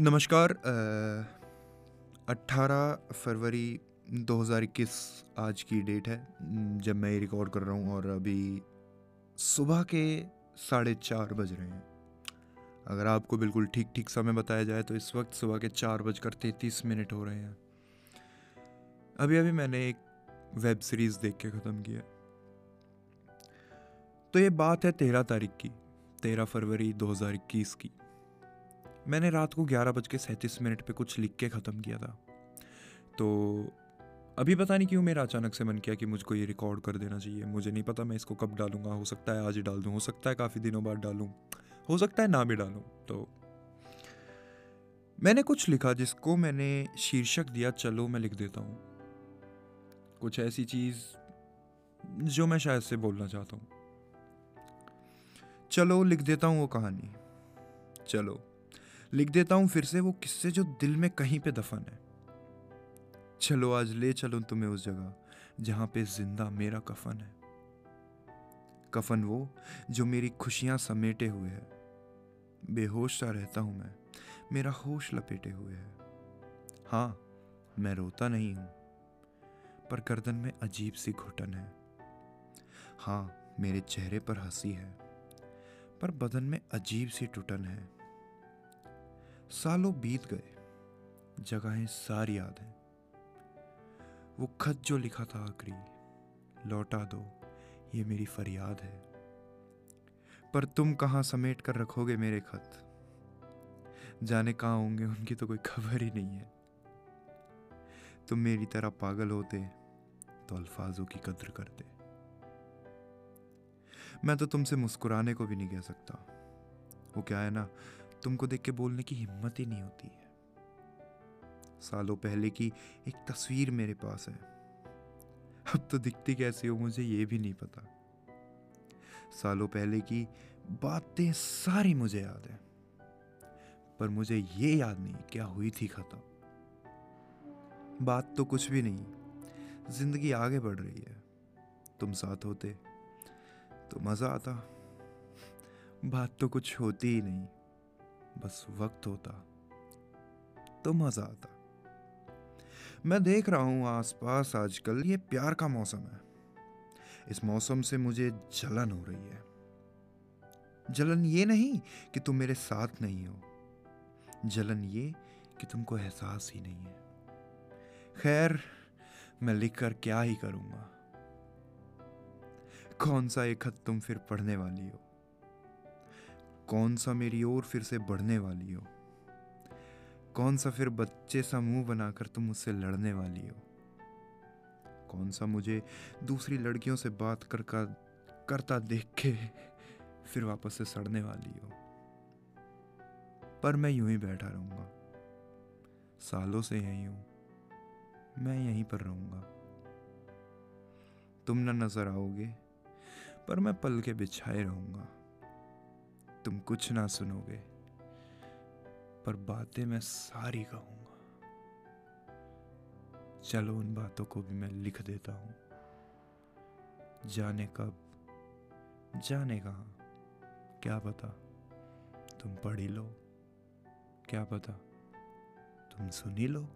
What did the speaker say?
नमस्कार अट्ठारह फरवरी 2021 आज की डेट है, जब मैं ये रिकॉर्ड कर रहा हूँ और अभी सुबह के साढ़े चार बज रहे हैं। अगर आपको बिल्कुल ठीक ठीक समय बताया जाए तो इस वक्त सुबह के चार बजकर तैंतीस मिनट हो रहे हैं। अभी अभी मैंने एक वेब सीरीज़ देख के ख़त्म किया। तो ये बात है तेरह तारीख की, तेरह फरवरी 2021 की। मैंने रात को ग्यारह बज के सैंतीस मिनट पर कुछ लिख के ख़त्म किया था। तो अभी पता नहीं क्यों मेरा अचानक से मन किया कि मुझको ये रिकॉर्ड कर देना चाहिए। मुझे नहीं पता मैं इसको कब डालूँगा। हो सकता है आज ही डाल दूँ, हो सकता है काफ़ी दिनों बाद डालूँ। हो सकता है ना भी डालूँ। तो मैंने कुछ लिखा जिसको मैंने शीर्षक दिया, चलो मैं लिख देता हूँ। कुछ ऐसी चीज़ जो मैं शायद से बोलना चाहता हूँ। चलो लिख देता हूँ वो कहानी। चलो। लिख देता हूँ फिर से, वो किस्से? जो दिल में कहीं पे दफन है। चलो, आज ले चलो तुम्हें उस जगह, जहाँ पे ज़िंदा मेरा कफन है। कफन वो, जो मेरी खुशियाँ समेटे हुए है। बेहोश सा रहता हूँ मैं, मेरा होश लपेटे हुए है। हाँ मैं रोता नहीं हूँ, पर गर्दन में अजीब सी घुटन है। हाँ मेरे चेहरे पर हँसी है, पर बदन में अजीब सी टुटन है। सालों बीत गए। जगहें सारी याद हैं। वो खत जो लिखा था आखिरी, लौटा दो, ये मेरी फरियाद है। पर तुम कहाँ समेट कर रखोगे मेरे खत? जाने कहाँ होंगे, उनकी तो कोई खबर ही नहीं है। तुम मेरी तरह पागल होते तो अल्फाजों की कद्र करते। मैं तो तुमसे मुस्कुराने को भी नहीं कह सकता। वो क्या है ना तुमको देख के बोलने की हिम्मत ही नहीं होती है। सालों पहले की एक तस्वीर मेरे पास है। अब तो दिखती कैसी हो मुझे ये भी नहीं पता। सालों पहले की बातें सारी मुझे याद है। पर मुझे ये याद नहीं क्या हुई थी खत्म। बात तो कुछ भी नहीं। ज़िंदगी आगे बढ़ रही है। तुम साथ होते तो मज़ा आता। बात तो कुछ होती ही नहीं। बस वक्त होता तो मज़ा आता। मैं देख रहा हूँ आसपास आजकल ये प्यार का मौसम है। इस मौसम से मुझे जलन हो रही है। जलन ये नहीं कि तुम मेरे साथ नहीं हो। जलन ये कि तुमको एहसास ही नहीं है। खैर, मैं लिखकर क्या ही करूँगा? कौन सा एक खत तुम फिर पढ़ने वाली हो? कौन सा मेरी ओर फिर से बढ़ने वाली हो? कौन सा फिर बच्चे सा मुँह बनाकर तुम मुझसे लड़ने वाली हो? कौन सा मुझे दूसरी लड़कियों से बात कर कर, करता देख के फिर वापस से सड़ने वाली हो? पर मैं यूँ ही बैठा रहूँगा। सालों से यहीं हूँ। मैं यहीं पर रहूँगा। तुम न नज़र आओगे, पर मैं पल के बिछाए रहूँगा। तुम कुछ ना सुनोगे, पर बातें मैं सारी कहूँगा। चलो उन बातों को भी मैं लिख देता हूँ। जाने कब, जाने कहा, क्या पता? तुम पढ़ी लो, क्या पता? तुम सुनी लो।